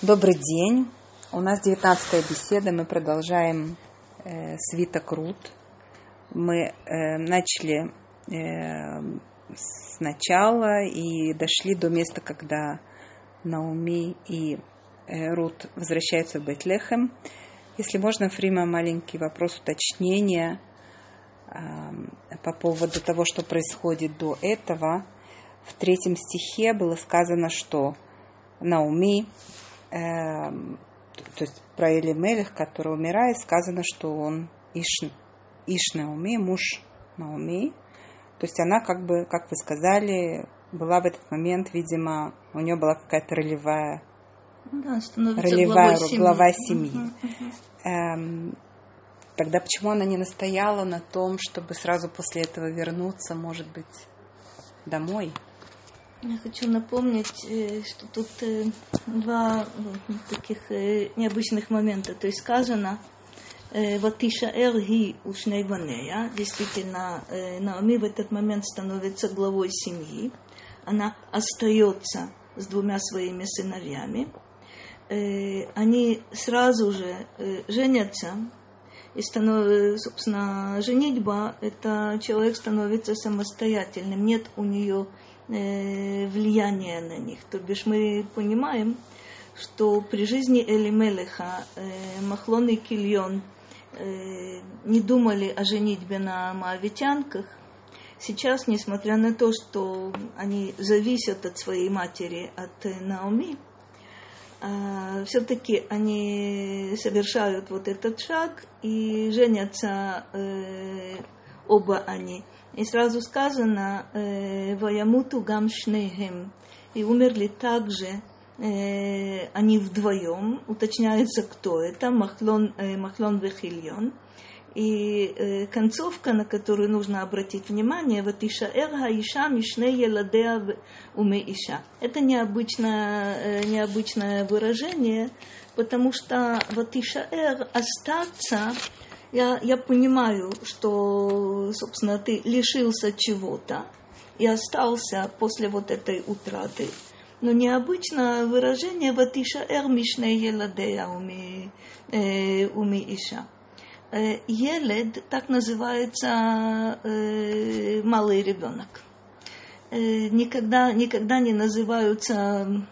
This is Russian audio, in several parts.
Добрый день. У нас 19 беседа. Мы продолжаем э, свиток Рут. Мы э, начали э, сначала и дошли до места, когда Науми и э, Рут возвращаются в Бетлехем. Если можно, Фрима, маленький вопрос уточнения э, по поводу того, что происходит до этого. В третьем стихе было сказано, что Науми то есть про Элимелех, который умирает, сказано, что он Иш, Иш Науми, муж Науми. То есть она как бы, как вы сказали, была в этот момент, видимо, у нее была какая-то ролевая, да, ролевая главой глава семьи. Мгм, мгм. Эм, тогда почему она не настояла на том, чтобы сразу после этого вернуться, может быть, домой? Я хочу напомнить, э, что тут э, два э, таких э, необычных момента. То есть сказано, Ватиша Эр Ги Ушней Ванея. Действительно, Наоми в этот момент становится главой семьи. Она остается с двумя своими сыновьями. Они сразу же женятся, и станов- собственно, женитьба, это человек становится самостоятельным, нет у нее э, влияния на них. То бишь мы понимаем, что при жизни Элимелеха э, Махлон и Кильон э, не думали о женитьбе на моавитянках. Сейчас, несмотря на то, что они зависят от своей матери, от э, Наоми, все-таки они совершают вот этот шаг и женятся оба они. И сразу сказано э, «Ваямуту гам шнейхем» и умерли также э, они вдвоем. Уточняется, кто это, Махлон, э, Махлон Вехильон. И э, концовка, на которую нужно обратить внимание, вот Ишаэр Хаиша Мишне Еладеа Уме Иша. Это необычное, э, необычное выражение, потому что вот Ишаэр остаться, я, я понимаю, что, собственно, ты лишился чего-то и остался после вот этой утраты. Но необычное выражение вот Ишаэр Мишне Еладеа Уме, э, уме Иша. Э, Елед, так называется э, малый ребенок. Э, никогда, никогда не называются,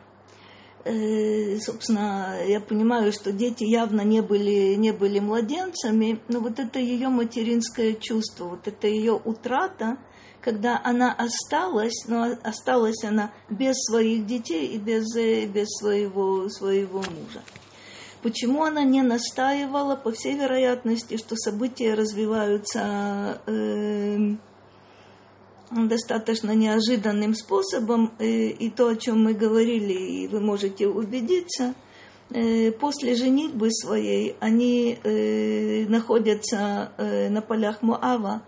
собственно, я понимаю, что дети явно не были, не были младенцами, но вот это ее материнское чувство, вот это ее утрата, когда она осталась, но осталась она без своих детей и без, э, без своего, своего мужа. Почему она не настаивала? По всей вероятности, что события развиваются э, достаточно неожиданным способом, э, и то, о чем мы говорили, и вы можете убедиться, э, после женитьбы своей они э, находятся на полях Муава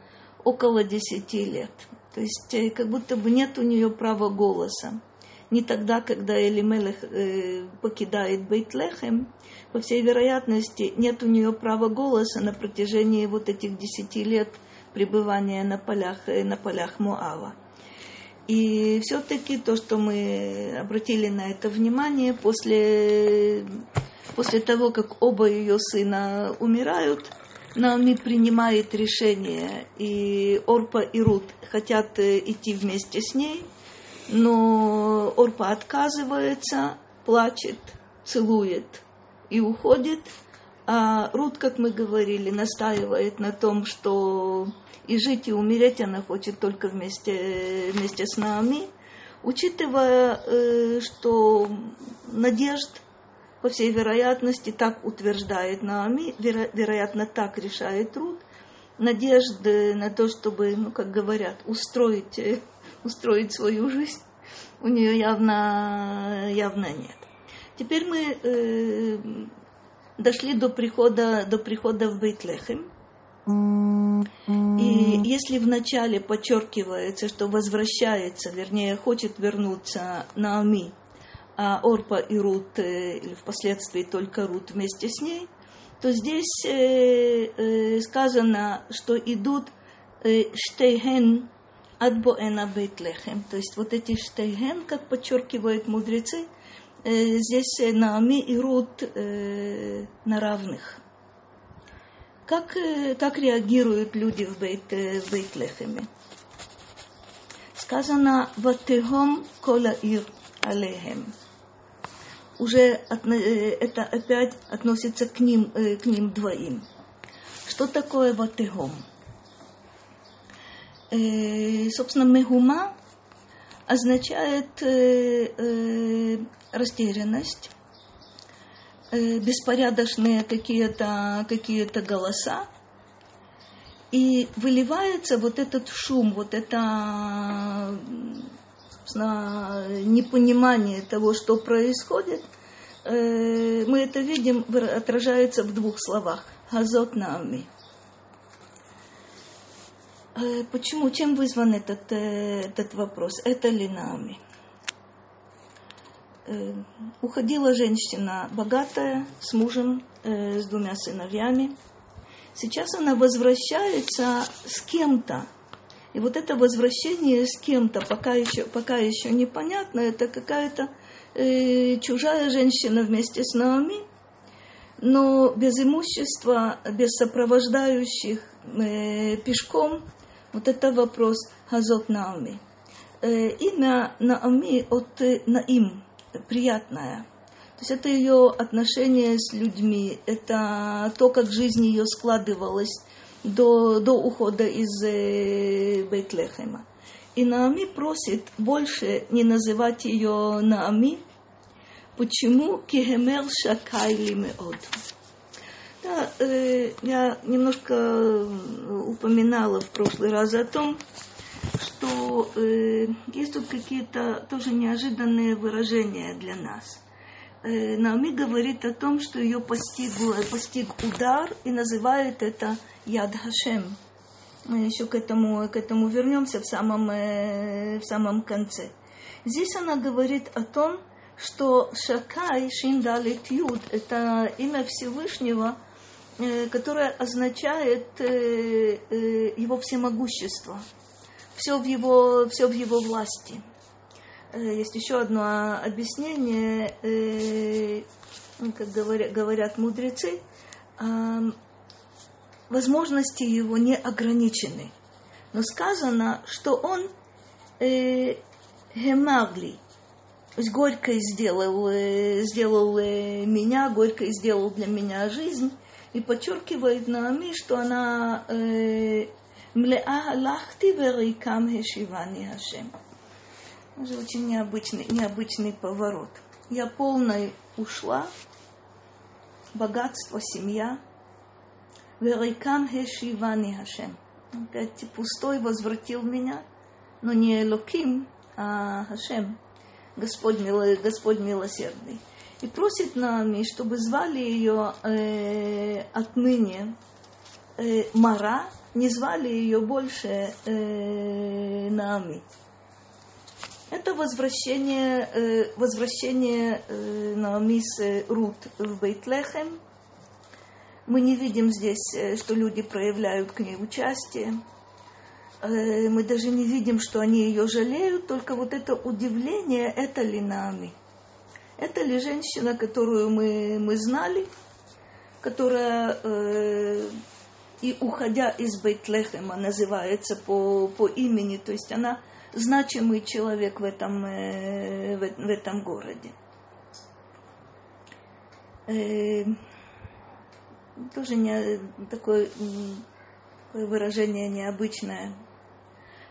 около 10 лет. То есть как будто бы нет у нее права голоса. Не тогда, когда Элимелех покидает Бейтлехем, по всей вероятности, нет у нее права голоса на протяжении вот этих десяти лет пребывания на полях, э, на полях Моава. И все-таки то, что мы обратили на это внимание, после, после того, как оба ее сына умирают, Наоми принимает решение, и Орпа и Рут хотят э, идти вместе с ней, но Орпа отказывается, плачет, целует и уходит. А Рут, как мы говорили, настаивает на том, что и жить, и умереть она хочет только вместе, вместе с нами, учитывая, э, что надежд, по всей вероятности, так утверждает Наоми, веро, вероятно, так решает Рут, надежды на то, чтобы, ну, как говорят, устроить, э, устроить свою жизнь, у нее явно, явно нет. Теперь мы э, дошли до прихода, до прихода в Бейтлехем. И если вначале подчеркивается, что возвращается, вернее, хочет вернуться Наоми, а Орпа и Рут, э, или впоследствии только Рут вместе с ней, то здесь э, э, сказано, что идут штейген от Боэна Бейтлехем. То есть вот эти штейген, как подчеркивают мудрецы, здесь Наами и Рут э, на равных. Как, э, как реагируют люди в, Бейт, э, Бейтлехеме? Сказано «Ватехом кола ир алехем». Уже э, это опять относится к ним, к ним двоим. Что такое ватехом? Собственно, мегума означает растерянность, Э, беспорядочные какие-то какие голоса, и выливается вот этот шум, вот это непонимание того, что происходит. Э, мы это видим, отражается в двух словах. Газот нами. Э, почему? Чем вызван этот, этот вопрос? Это ли нами? Э, уходила женщина богатая, с мужем, э, с двумя сыновьями. Сейчас она возвращается с кем-то. И вот это возвращение с кем-то пока еще, пока еще непонятно. Это какая-то э, чужая женщина вместе с нами, но без имущества, без сопровождающих э, пешком. Вот это вопрос Газот Наоми. Э, имя Наоми от Наим, приятная. То есть это ее отношение с людьми, это то, как жизнь ее складывалась до, до ухода из э, Бейтлехема. И Наами просит больше не называть ее Наами. Почему? Кихемер шакайли меод. Да, э, я немножко упоминала в прошлый раз о том, что э, есть тут какие-то тоже неожиданные выражения для нас. Э, Наоми говорит о том, что ее постиг, постиг удар и называет это Яд Хашем. Мы еще к этому, к этому вернемся в самом, э, в самом конце. Здесь она говорит о том, что Шакай Шиндалит Юд – это имя Всевышнего, э, которое означает э, э, его всемогущество – все в его, все в его власти. Э, есть еще одно объяснение, э, ну, как говорят, мудрецы, возможности его не ограничены. Но сказано, что он э, гемагли, то есть горькой сделал, сделал меня, горькой сделал для меня жизнь, и подчеркивает Наами, что она Млеа халахти верикам хешивани Хашем. Это очень необычный, необычный поворот. Я полной ушла, богатство, семья. Верикам хешивани Хашем. Опять пустой возвратил меня, но не Элоким, а Хашем, Господь, мило, Господь милосердный. И просит нами, чтобы звали ее э, отныне э, Мара, не звали ее больше э, Наами. Это возвращение, э, возвращение э, Наами с э, Рут в Бейтлехем. Мы не видим здесь, э, что люди проявляют к ней участие. Э, мы даже не видим, что они ее жалеют, только вот это удивление, это ли Наами. Это ли женщина, которую мы, мы знали, которая э, и уходя из Бейтлехема называется по, по имени, то есть она значимый человек в этом, э, в, в этом городе. Э, тоже не, такое, такое выражение необычное.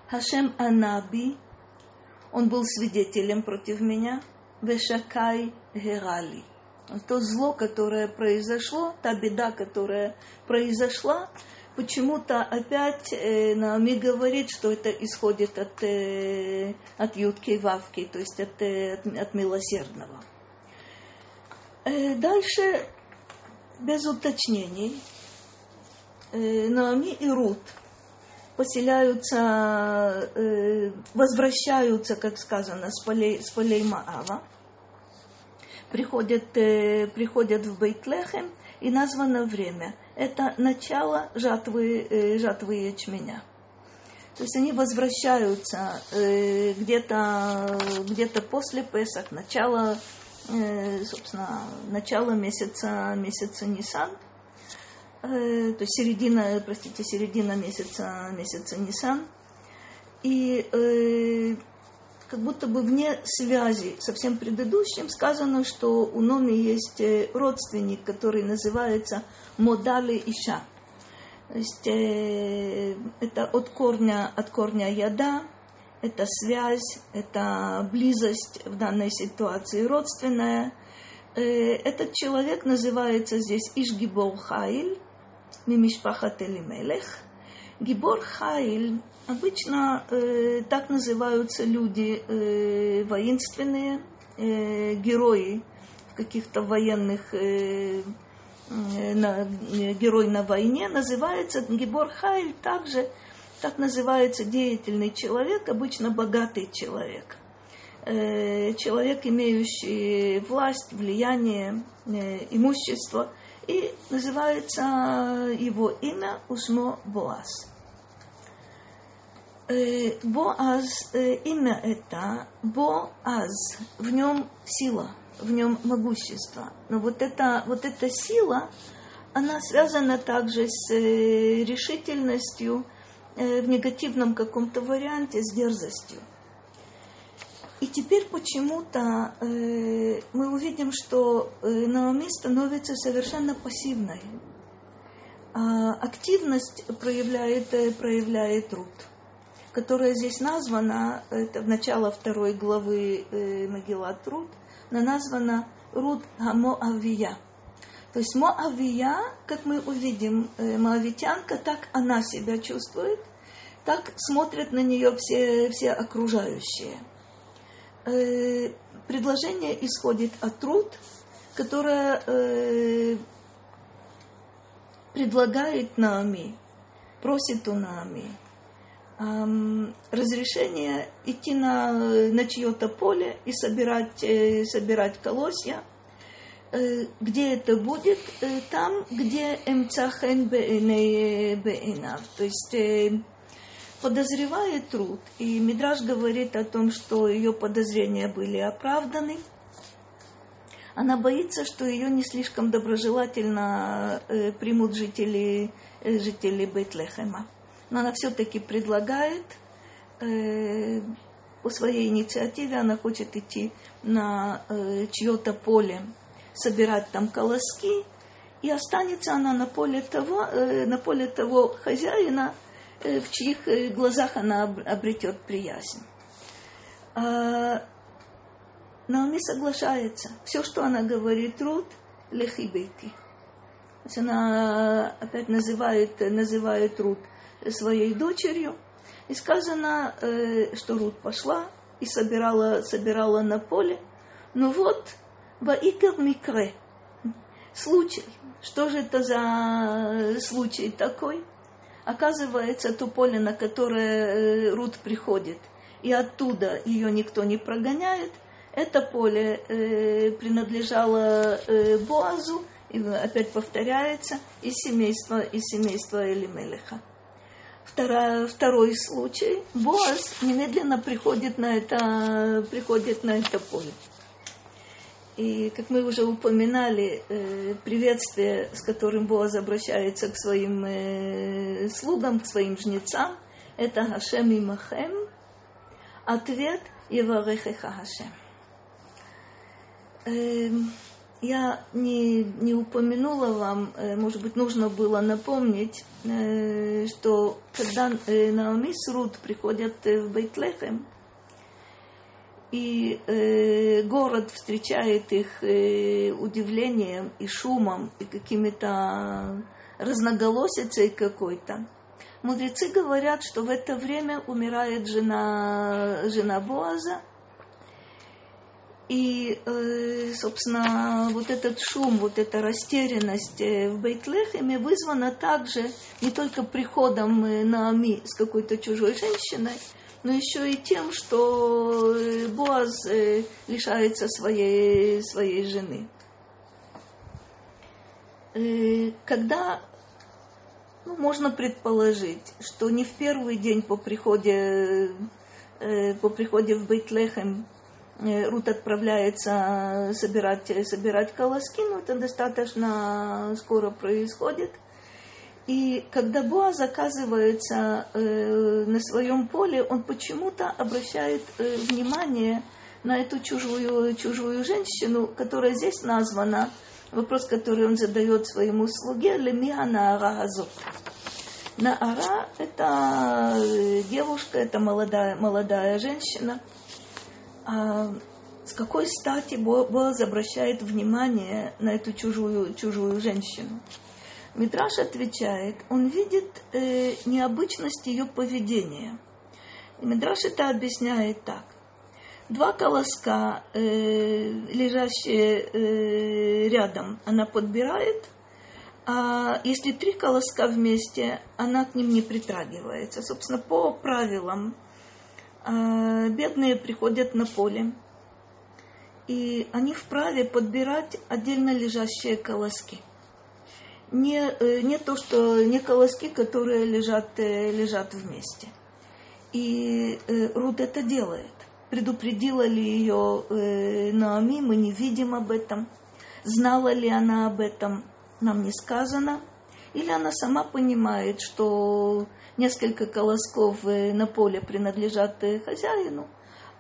Хашем Анаби, он был свидетелем против меня, Вешакай Герали – то зло, которое произошло, та беда, которая произошла, почему-то опять э, Наоми говорит, что это исходит от, э, от Ютки и Вавки, то есть от, э, от, от милосердного. Э, дальше, без уточнений, э, Наоми и Рут поселяются, э, возвращаются, как сказано, с полей, с полей Маава – приходят, э, приходят в Бейтлехем, и названо время. Это начало жатвы, э, жатвы ячменя. То есть они возвращаются э, где-то где после Песах, начало, э, собственно, начало месяца, месяца Нисан, э, то есть середина, простите, середина месяца, месяца Нисан. И э, как будто бы вне связи со всем предыдущим сказано, что у Номи есть э, родственник, который называется Модали Иша. То есть э, это от корня, от корня яда, это связь, это близость в данной ситуации родственная. Э, этот человек называется здесь Ишгибор Хайль, Мимишпахат Элимелех. Гибор Хайль обычно э, так называются люди э, воинственные, э, герои в каких-то военных э, э на, герой на войне называется Гибор Хайль также так называется деятельный человек, обычно богатый человек. Э, человек, имеющий власть, влияние, э, имущество. И называется его имя Ушмо Боаз. Э, Боаз, имя это Боаз, в нем сила, в нем могущество. Но вот эта, вот эта сила, она связана также с решительностью, Э, в негативном каком-то варианте с дерзостью. И теперь почему-то э, мы увидим, что э, Наоми становится совершенно пассивной. А активность проявляет, э, проявляет Рут, которая здесь названа, это в начало второй главы э, Магилат Рут, она названа Рут Хамо Авия. То есть Моавия, как мы увидим, э, моавитянка, так она себя чувствует, так смотрят на нее все, все окружающие. Э, предложение исходит от труд, которое э, предлагает Наами, просит у Наами разрешение идти на, на чье-то поле и собирать, собирать колосья – Э, где это будет? Э, там, где эмцахен. То есть э, подозревает труд. И Мидраж говорит о том, что ее подозрения были оправданы. Она боится, что ее не слишком доброжелательно примут жители, жители Бейтлехема. Но она все-таки предлагает по своей инициативе, она хочет идти на чье-то поле собирать там колоски, и останется она на поле того, э, на поле того хозяина, э, в чьих э, глазах она обретет приязнь. А, Наоми соглашается. Все, что она говорит, труд, лехибейки. То есть она опять называет, называет Рут своей дочерью. И сказано, что Рут пошла и собирала, собирала на поле. Но вот Ваикер микре. Случай. Что же это за случай такой? Оказывается, то поле, на которое э, Рут приходит, и оттуда ее никто не прогоняет, это поле э, принадлежало э, Боазу, и опять повторяется, из семейства, из семейства Элимелеха. Вторая, второй случай. Боаз немедленно приходит на это, приходит на это поле. И, как мы уже упоминали, э, приветствие, с которым Боаз обращается к своим э, слугам, к своим жнецам, это Хашем и Махем. Ответ Еварехеха Хашем. Эм, я не, не упомянула вам, э, может быть, нужно было напомнить, что когда Наоми с Рут приходят в Бейтлехем, и э, город встречает их э, удивлением и шумом, и какими-то разноголосицей какой-то. Мудрецы говорят, что в это время умирает жена, жена Боаза, и, э, собственно, вот этот шум, вот эта растерянность э, в Бейтлехеме вызвана также не только приходом э, Наами с какой-то чужой женщиной, но еще и тем, что э, Боаз э, лишается своей, своей жены. Э, когда ну, можно предположить, что не в первый день по приходе, по приходе в Бейтлехем Рут отправляется собирать, собирать колоски, но это достаточно скоро происходит. И когда Боаз оказывается э, на своем поле, он почему-то обращает э, внимание на эту чужую, чужую женщину, которая здесь названа, вопрос, который он задает своему слуге, лемиа наара азот. Наара – это э, девушка, это молодая, молодая женщина. А с какой стати Боаз обращает внимание на эту чужую, чужую женщину? Митраш отвечает, он видит э, необычность ее поведения. И Мидраш это объясняет так. Два колоска, э, лежащие э, рядом, она подбирает, а если три колоска вместе, она к ним не притрагивается. Собственно, по правилам э, бедные приходят на поле, и они вправе подбирать отдельно лежащие колоски не, э, не то, что не колоски, которые лежат, э, лежат вместе. И э, Рут это делает. Предупредила ли ее Наоми, мы не видим об этом. Знала ли она об этом, нам не сказано. Или она сама понимает, что несколько колосков на поле принадлежат хозяину,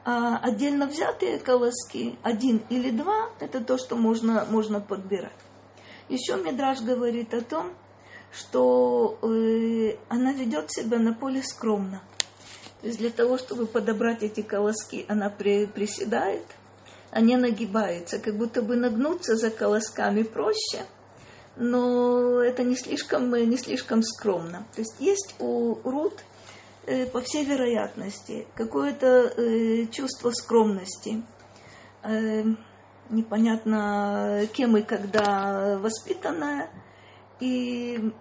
а отдельно взятые колоски, один или два, это то, что можно, можно подбирать. Еще Мидраж говорит о том, что э, она ведет себя на поле скромно. То есть для того, чтобы подобрать эти колоски, она при, приседает, а не нагибается. Как будто бы нагнуться за колосками проще, но это не слишком, не слишком скромно. То есть есть у Рут, э, по всей вероятности, какое-то э, чувство скромности. Э, непонятно кем и когда воспитанная. И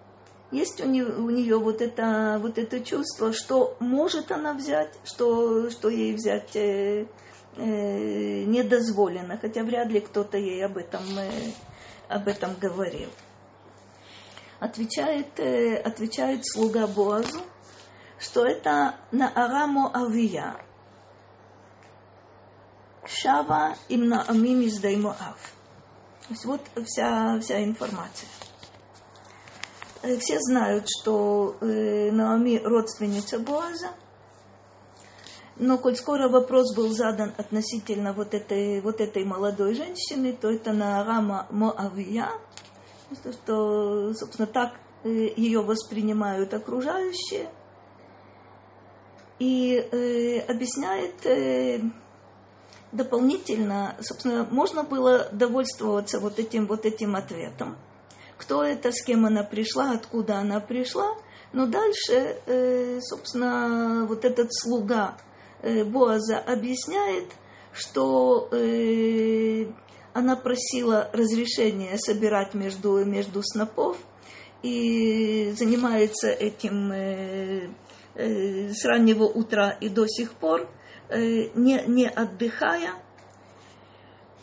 есть у нее, у нее вот, это, вот это чувство, что может она взять, что, что ей взять э, э, не хотя вряд ли кто-то ей об этом, э, об этом говорил. Отвечает, э, отвечает слуга Боазу, что это на Арамо Авия, Шава им на Амим из Даймоав. То есть вот вся, вся информация. Э, все знают, что э, Наоми родственница Боаза, но коль скоро вопрос был задан относительно вот этой, вот этой молодой женщины, то это Наарама Моавия, что, собственно, так э, ее воспринимают окружающие. И э, объясняет э, дополнительно, собственно, можно было довольствоваться вот этим, вот этим ответом. Кто это, с кем она пришла, откуда она пришла. Но дальше, э, собственно, вот этот слуга э, Боаза объясняет, что э, она просила разрешения собирать между, между снопов и занимается этим с раннего утра и до сих пор – не, не отдыхая,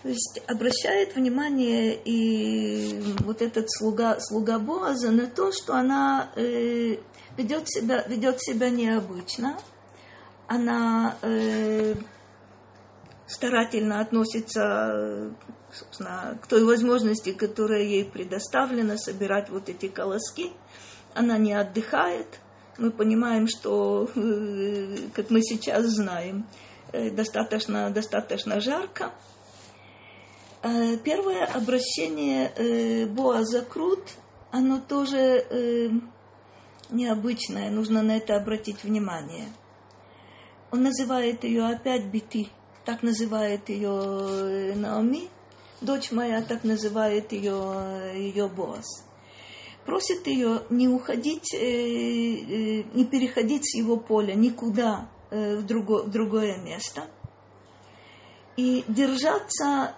то есть обращает внимание и вот этот слуга, слуга Боаза на то, что она э, ведет, себя, ведет себя необычно, она э, старательно относится собственно, к той возможности, которая ей предоставлена, собирать вот эти колоски. Она не отдыхает, мы понимаем, что, э, как мы сейчас знаем, э, достаточно, достаточно жарко. Э, первое обращение Боаза Крут, оно тоже необычное, нужно на это обратить внимание. Он называет ее опять Бити, так называет ее Наоми, дочь моя, так называет ее, ее Боаз просит ее не уходить, э, э, не переходить с его поля никуда э, в, другое, в другое место и держаться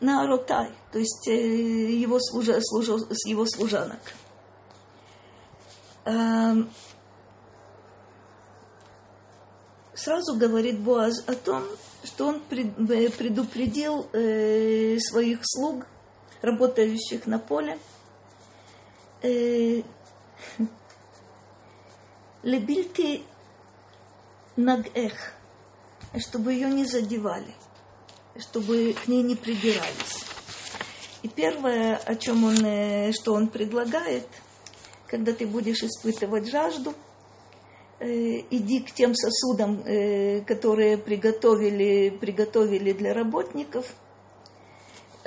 на ротай, то есть его, служа, служа, его служанок. Эм, сразу говорит Боаз о том, что он предупредил своих слуг – работающих на поле. Э, Лебильти нагэх. чтобы ее не задевали, чтобы к ней не придирались. И первое, о чем он, э, что он предлагает, когда ты будешь испытывать жажду, э, иди к тем сосудам, которые приготовили, приготовили для работников,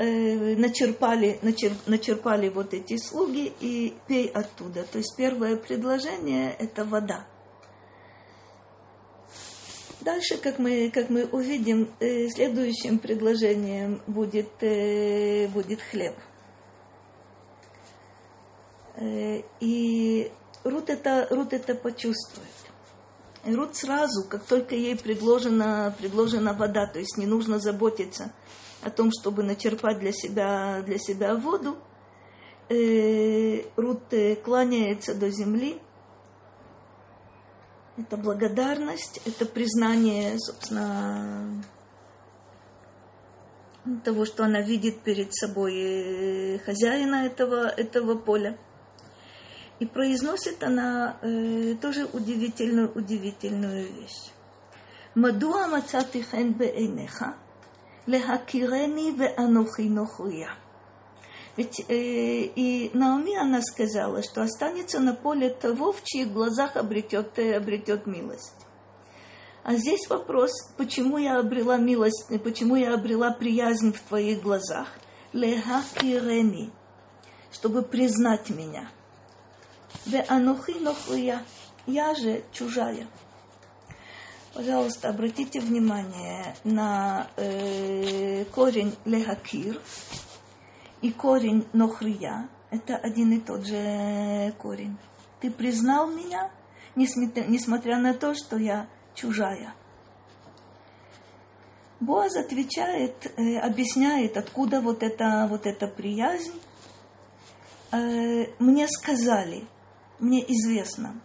начерпали, начерп, начерпали вот эти слуги и пей оттуда. То есть первое предложение – это вода. Дальше, как мы, как мы увидим, э, следующим предложением будет, э, будет хлеб. Э, и Рут это, Рут это почувствует. И Рут сразу, как только ей предложена, предложена вода, то есть не нужно заботиться о том, чтобы начерпать для себя, для себя воду, э, Рут э, кланяется до земли. Это благодарность, это признание, собственно, того, что она видит перед собой э, хозяина этого, этого поля. И произносит она э, тоже удивительную, удивительную вещь. Мадуа мацати хен беэйнеха, «Лехакирени ве анухи нохуя». Ведь э, и Наоми, она сказала, что останется на поле того, в чьих глазах обретет, э, обретет милость. А здесь вопрос, почему я обрела милость, почему я обрела приязнь в твоих глазах? Леха кирени, чтобы признать меня. Ве анухи нохуя, я же чужая. Пожалуйста, обратите внимание на э, корень лехакир, и корень нохрия – это один и тот же корень. Ты признал меня, несмотря на то, что я чужая. Боаз отвечает, э, объясняет, откуда вот эта, вот эта приязнь. Э, мне сказали, мне известно,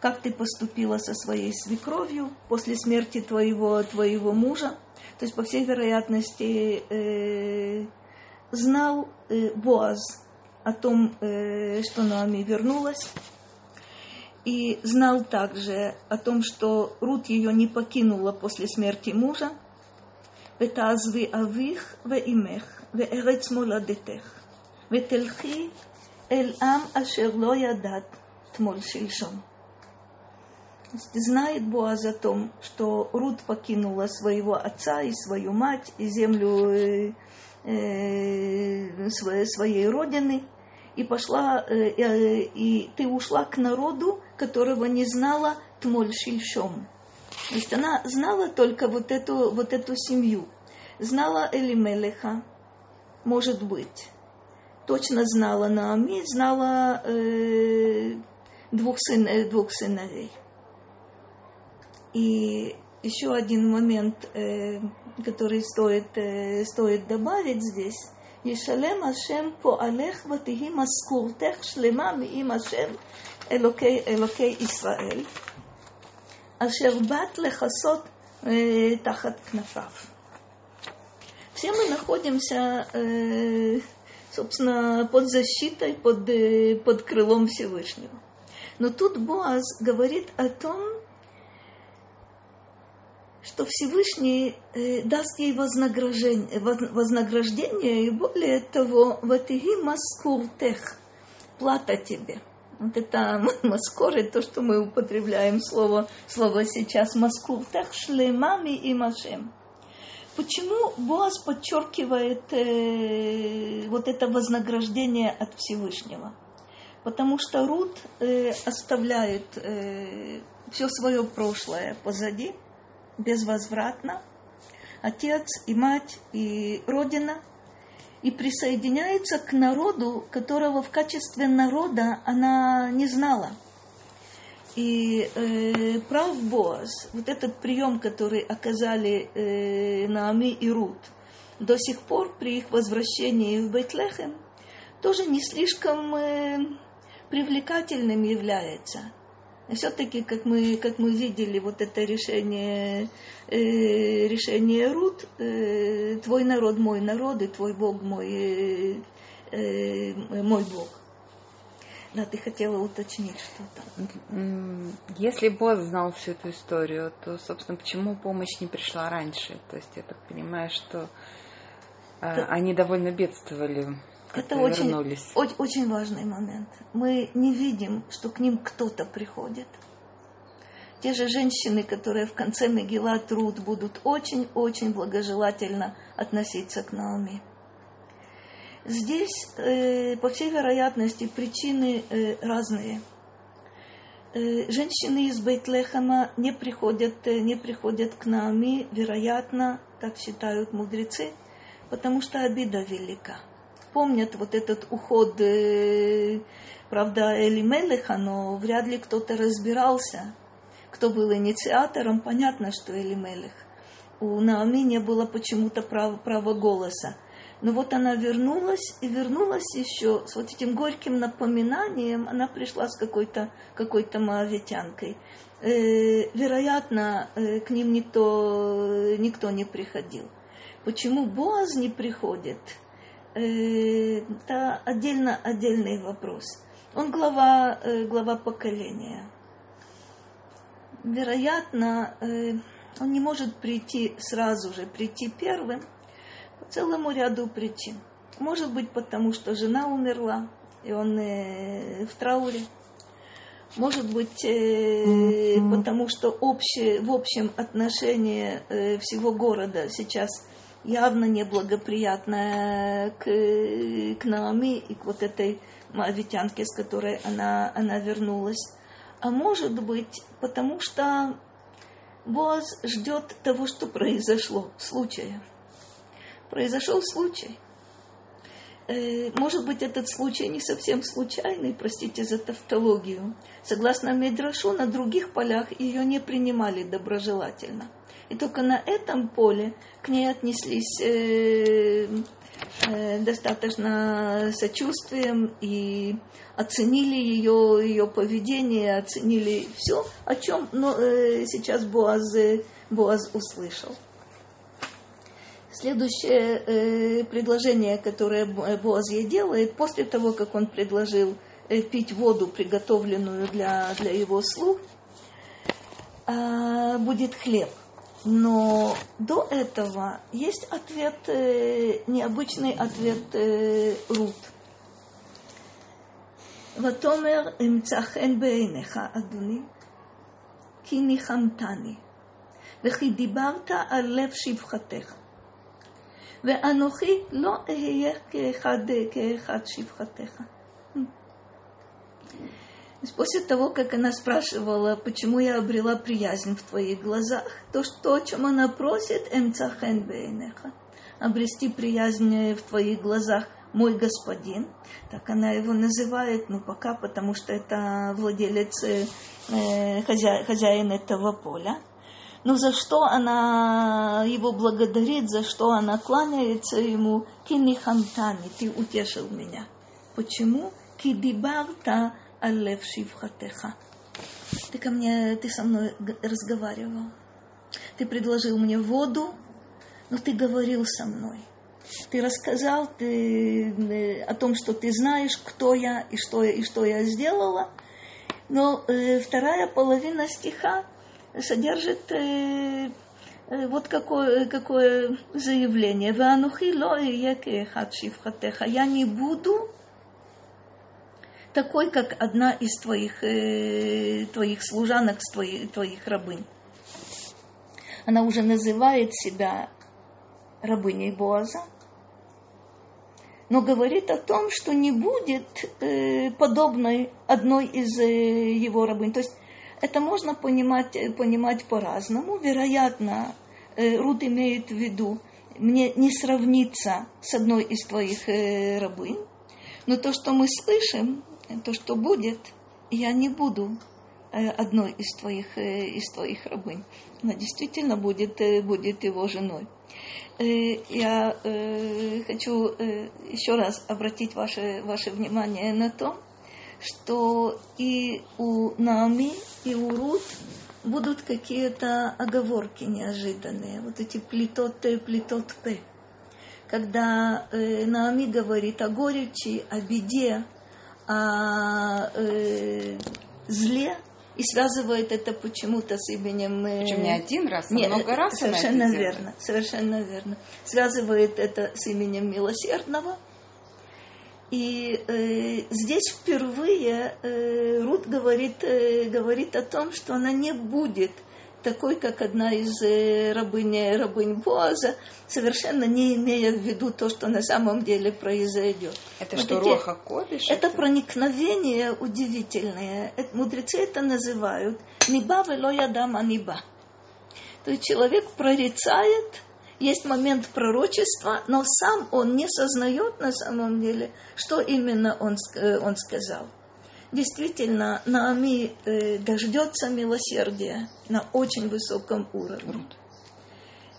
как ты поступила со своей свекровью после смерти твоего, твоего мужа. То есть, по всей вероятности, э, знал э, Боаз о том, э, что Наоми вернулась, и знал также о том, что Рут ее не покинула после смерти мужа. ותעזבי אביך ואימך וארץ מולדתך ותלכי אל עם אשר לא ידעת תמול שלשום. Знает Боаз о том, что Рут покинула своего отца и свою мать и землю э, э, своей, родины и пошла, э, и ты ушла к народу, которого не знала Тмоль Шильшом. То есть она знала только вот эту, вот эту семью. Знала Элимелеха, может быть. Точно знала Наами, знала э, двух, сын, двух сыновей. И еще один момент, э, который стоит, э, стоит добавить здесь. ישלם השם פועלך ותהי משכורתך שלמה מעם השם אלוקי, אלוקי ישראל, אשר באת לכסות э, тахат кнафав. Все мы находимся, э, собственно, под защитой, под, э, под крылом Всевышнего. Но тут Боаз говорит о том, что Всевышний э, даст ей вознаграждение, вознаграждение, и более того, ватиги маскуртех, плата тебе. Вот это маскоры, то, что мы употребляем слово, слово сейчас, маскуртех шлемами и машем. Почему Боас подчеркивает э, вот это вознаграждение от Всевышнего? Потому что Рут э, оставляет э, все свое прошлое позади – безвозвратно, отец и мать и родина, и присоединяется к народу, которого в качестве народа она не знала. И э, прав Боаз, вот этот прием, который оказали э, Наами и Рут, до сих пор при их возвращении в Бейтлехем, тоже не слишком э, привлекательным является – все-таки, как мы, как мы видели, вот это решение, э, решение Рут, э, твой народ мой народ, и твой Бог мой, э, э, мой Бог. Да, ты хотела уточнить что-то. Если Боз знал всю эту историю, то, собственно, почему помощь не пришла раньше? То есть я так понимаю, что это, они довольно бедствовали. Это очень, очень, очень важный момент. Мы не видим, что к ним кто-то приходит. Те же женщины, которые в конце Мегила труд будут очень-очень благожелательно относиться к Наоми. Здесь, э, по всей вероятности, причины э, разные. Э, женщины из Бейтлехама не приходят, не приходят к Наоми, вероятно, так считают мудрецы, потому что обида велика. Помнят вот этот уход, э, правда, Элимелеха, но вряд ли кто-то разбирался, кто был инициатором. Понятно, что Элимелех. У Наоми не было почему-то права, права голоса. Но вот она вернулась, и вернулась еще с вот этим горьким напоминанием, она пришла с какой-то какой моавитянкой. Э, вероятно, э, к ним никто, никто не приходил. Почему Боаз не приходит? Э, это отдельно, отдельный вопрос. Он глава, э, глава поколения. Вероятно, э, он не может прийти сразу же, прийти первым, целому ряду причин. Может быть, потому что жена умерла, и он в трауре. Может быть, потому что общее, в общем отношении всего города сейчас явно неблагоприятное к, к Наоми и к вот этой мавитянке, с которой она, она вернулась. А может быть, потому что Боаз ждет того, что произошло, случая произошел случай. Э, может быть, этот случай не совсем случайный, простите за тавтологию. Согласно Медрашу, на других полях ее не принимали доброжелательно. И только на этом поле к ней отнеслись э, э, достаточно сочувствием и оценили ее, ее поведение, оценили все, о чем но, э, сейчас Боаз, Боаз услышал. Следующее э, предложение, которое Боаз ей делает, после того, как он предложил э, пить воду, приготовленную для, для его слуг, э, будет хлеб. Но до этого есть ответ, э, необычный ответ э, Рут. ותאמר אמצא חן בעיניך, אדוני, כי ניחמתני, וכי דיברת על לב שפחתך. ואנוכי לא אהיה כאחד, כאחד שפחתך. После того, как она спрашивала, почему я обрела приязнь в твоих глазах, то, что, о чем она просит, эмцахен обрести приязнь в твоих глазах, мой господин, так она его называет, ну пока, потому что это владелец, э, хозя, хозяин этого поля. Но за что она его благодарит, за что она кланяется ему? Кинихамтани, ты утешил меня. Почему? Кидибарта алев шивхатеха. Ты ко мне, ты со мной разговаривал. Ты предложил мне воду, но ты говорил со мной. Ты рассказал ты, э, о том, что ты знаешь, кто я и что я, и что я сделала. Но э, вторая половина стиха содержит э, э, вот какое, какое заявление. Я не буду такой, как одна из твоих, э, твоих служанок, твоих, твоих рабынь. Она уже называет себя рабыней Боаза, но говорит о том, что не будет э, подобной одной из э, его рабынь. То есть это можно понимать, э, понимать по-разному. Вероятно, э, Рут имеет в виду, мне не сравниться с одной из твоих э, рабынь, но то, что мы слышим, то, что будет, я не буду одной из твоих, из твоих рабынь. Она действительно будет, будет его женой. Я хочу еще раз обратить ваше, ваше внимание на то, что и у Наоми, и у Рут будут какие-то оговорки неожиданные, вот эти плитот, плитот. Когда э, Наоми говорит о горечи, о беде, о э, зле и связывает это почему-то с именем... Э, Причем не один раз, а Нет, много раз Совершенно верно, совершенно верно. Связывает это с именем милосердного. И э, здесь впервые э, Рут говорит, э, говорит о том, что она не будет такой, как одна из э, рабынь, рабынь Боаза, совершенно не имея в виду то, что на самом деле произойдет. Это вот что, эти, Роха Кодиш? Это, это проникновение удивительное. Это, мудрецы это называют «Ниба вело ядам аниба». То есть человек прорицает, есть момент пророчества, но сам он не сознает на самом деле, что именно он, э, он сказал действительно Наами э, дождется милосердия на очень высоком уровне.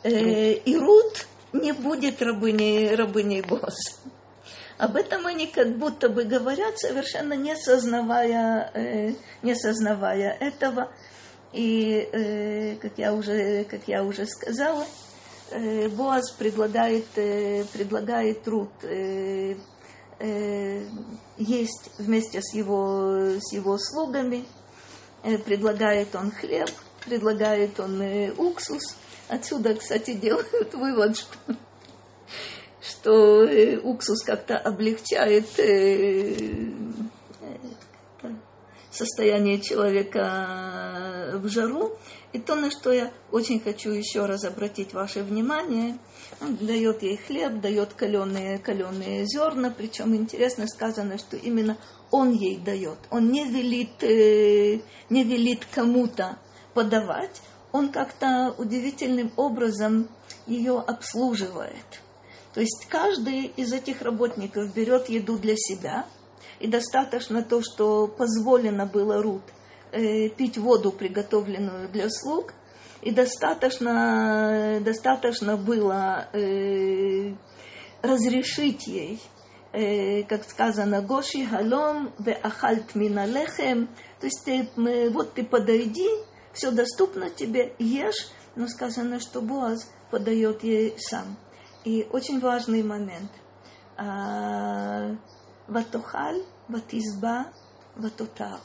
Э, и Рут не будет рабыней, рабыней босса. Об этом они как будто бы говорят, совершенно не сознавая, э, не сознавая этого. И, э, как, я уже, как я уже сказала, э, Боаз предлагает, э, предлагает Рут э, есть вместе с его, с его слугами. Э, предлагает он хлеб, предлагает он э, уксус. Отсюда, кстати, делают вывод, что, что э, уксус как-то облегчает э, состояние человека в жару. И то, на что я очень хочу еще раз обратить ваше внимание, дает ей хлеб, дает каленые, каленые зерна, причем интересно сказано, что именно он ей дает. Он не велит, э, не велит кому-то подавать, он как-то удивительным образом ее обслуживает. То есть каждый из этих работников берет еду для себя, и достаточно то, что позволено было Рут – э, пить воду, приготовленную для слуг, и достаточно, достаточно было э, разрешить ей, э, как сказано, Гоши халом ве ахальт миналехем, то есть ты, э, вот ты подойди, все доступно тебе, ешь, но сказано, что Боаз подает ей сам. И очень важный момент. А, ватохаль, ватизба, ватотар.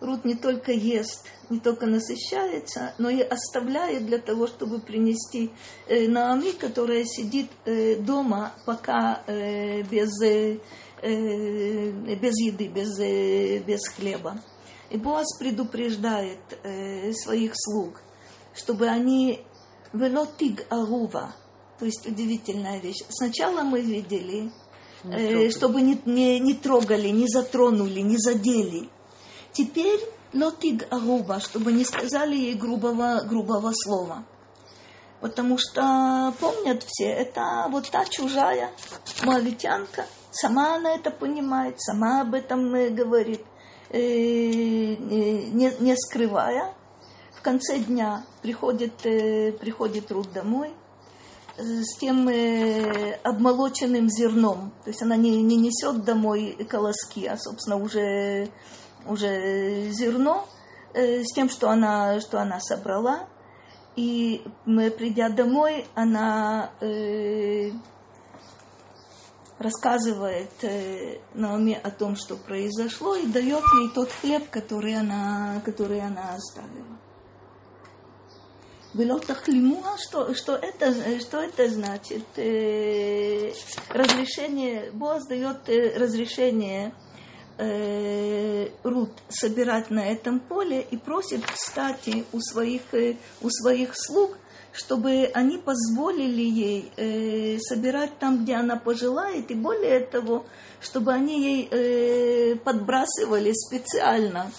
Рут не только ест, не только насыщается, но и оставляет для того, чтобы принести э, Наами, которая сидит э, дома пока э, без, э, без еды, без, э, без хлеба. И Боас предупреждает э, своих слуг, чтобы они велотиг арува, то есть удивительная вещь. Сначала мы видели, э, чтобы не, не, не трогали, не затронули, не задели. Теперь лотиг аруба, чтобы не сказали ей грубого, грубого слова. Потому что помнят все, это вот та чужая моавитянка, сама она это понимает, сама об этом говорит, э, не, не скрывая. В конце дня приходит, э, приходит Рут домой э, с тем обмолоченным зерном. То есть она не, не несет домой колоски, а, собственно, уже уже зерно э, с тем, что она, что она собрала. И мы, придя домой, она э, рассказывает э, Наоми о том, что произошло, и дает ей тот хлеб, который она, который она оставила. Было тахлимуа, что, что, это, что это значит? Э, разрешение, Боаз дает э, разрешение э, Рут собирать на этом поле и просит, кстати, у своих, э, у своих слуг, чтобы они позволили ей э, собирать там, где она пожелает, и более того, чтобы они ей подбрасывали специально,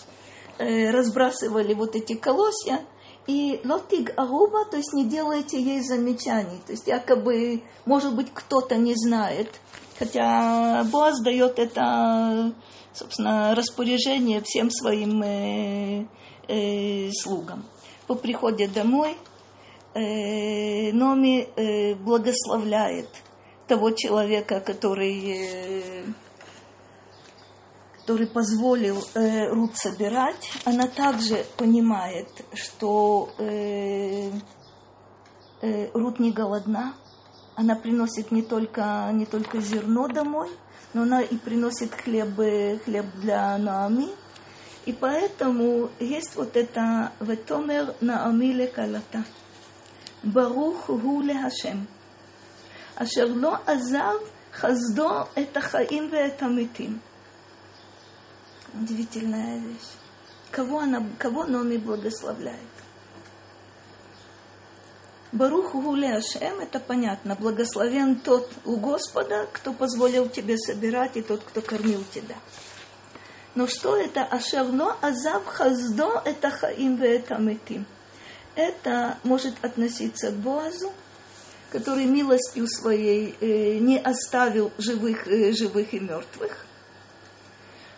разбрасывали вот эти колосья, и лотиг агуба, то есть не делайте ей замечаний, то есть якобы, может быть, кто-то не знает, хотя Боаз дает это собственно, распоряжение всем своим э, э, слугам. По приходе домой э, Номи э, благословляет того человека, который, э, который позволил э, Рут собирать. Она также понимает, что э, э, Рут не голодна, она приносит не только, не только зерно домой, но она и приносит хлеб, хлеб для Наами. И поэтому есть вот это «Ветомер Наами лекалата». Барух гу лехашем. Ашер ло азав хаздо это хаим ве это митим. Удивительная вещь. Кого, она, кого Номи благословляет? Барух Гуле Ашем, это понятно. Благословен тот у Господа, кто позволил тебе собирать, и тот, кто кормил тебя. Но что это Ашерно Азав Хаздо, это Хаим это Метим. Это может относиться к Боазу, который милостью своей э, не оставил живых, э, живых и мертвых.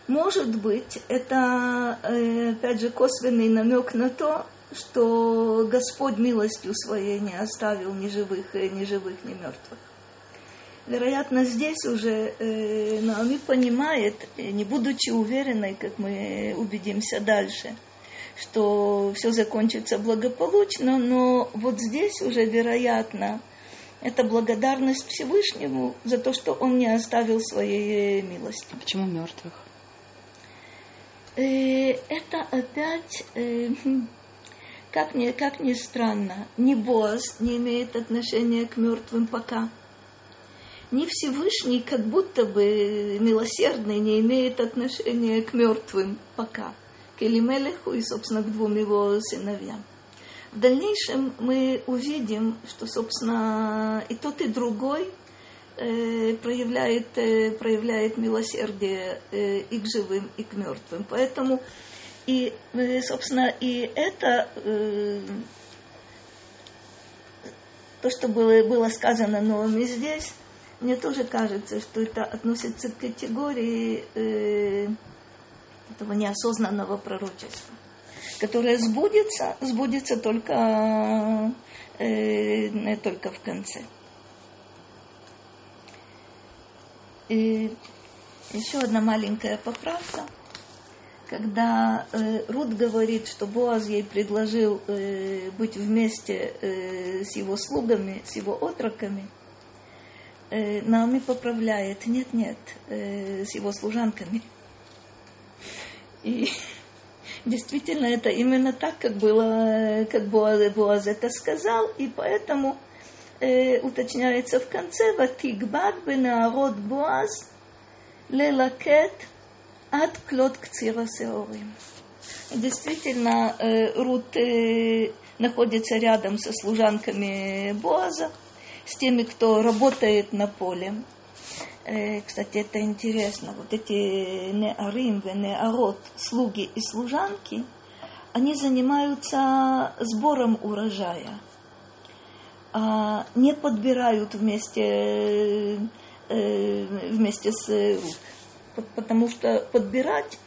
Может быть, это, э, опять же, косвенный намек на то, что Господь милостью своей не оставил ни живых, ни живых, ни мертвых. Вероятно, здесь уже э, Наоми понимает, не будучи уверенной, как мы убедимся дальше, что все закончится благополучно, но вот здесь уже, вероятно, это благодарность Всевышнему за то, что Он не оставил своей милости. Почему мертвых? Э, это опять, э, как ни, как ни странно, ни Боаз не имеет отношения к мертвым пока. Ни Всевышний, как будто бы милосердный, не имеет отношения к мертвым пока. К Элимелеху и, собственно, к двум его сыновьям. В дальнейшем мы увидим, что, собственно, и тот, и другой э, проявляет, э, проявляет милосердие э, и к живым, и к мертвым. Поэтому, и, э, собственно, и это, э, то, что было, было сказано новыми здесь, мне тоже кажется, что это относится к категории э, этого неосознанного пророчества которая сбудется, сбудется только, э, только в конце. И еще одна маленькая поправка. Когда э, Рут говорит, что Боаз ей предложил э, быть вместе э, с его слугами, с его отроками, э, Наоми поправляет, нет-нет, э, с его служанками. И действительно это именно так, как было, как Боаз, Боаз это сказал, и поэтому э, уточняется в конце, «Ватигбат бенаарот Боаз лелакет от клот кцира сеорим». Действительно, э, Рут э, находится рядом со служанками Боаза, с теми, кто работает на поле. Э, кстати, это интересно, вот эти неарим, неарот, слуги и служанки, они занимаются сбором урожая, а не подбирают вместе, вместе с рук, потому что подбирать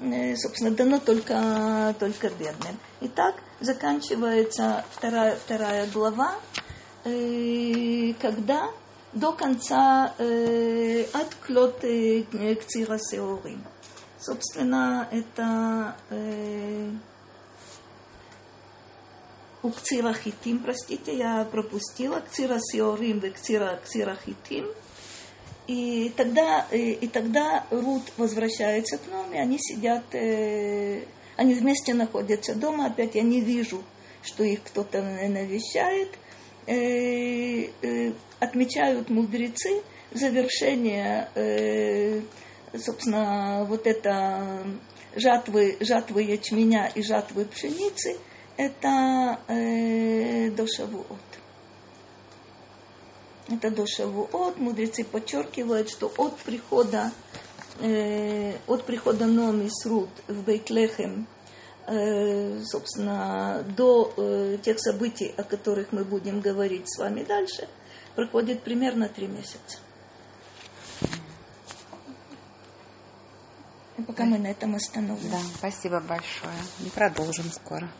э, собственно, дано только, только бедным. Итак, заканчивается вторая, вторая глава, когда до конца э, от клот э, к цирасеорим. Собственно, это э, у кцирахитим, простите, я пропустила, к цирасеорим и к цирахитим. И тогда, и, и тогда Рут возвращается к нам, и они сидят, э, они вместе находятся дома, опять я не вижу, что их кто-то навещает – э, э, отмечают мудрецы завершение, э, собственно, вот это жатвы, жатвы ячменя и жатвы пшеницы, это э, до Шавуот. Это до Шавуот. Мудрецы подчеркивают, что от прихода, э, от прихода Номи Срут в Бейтлехем Э, собственно, до э, тех событий, о которых мы будем говорить с вами дальше, проходит примерно три месяца. И пока мы на этом остановимся. Да, спасибо большое. И продолжим скоро.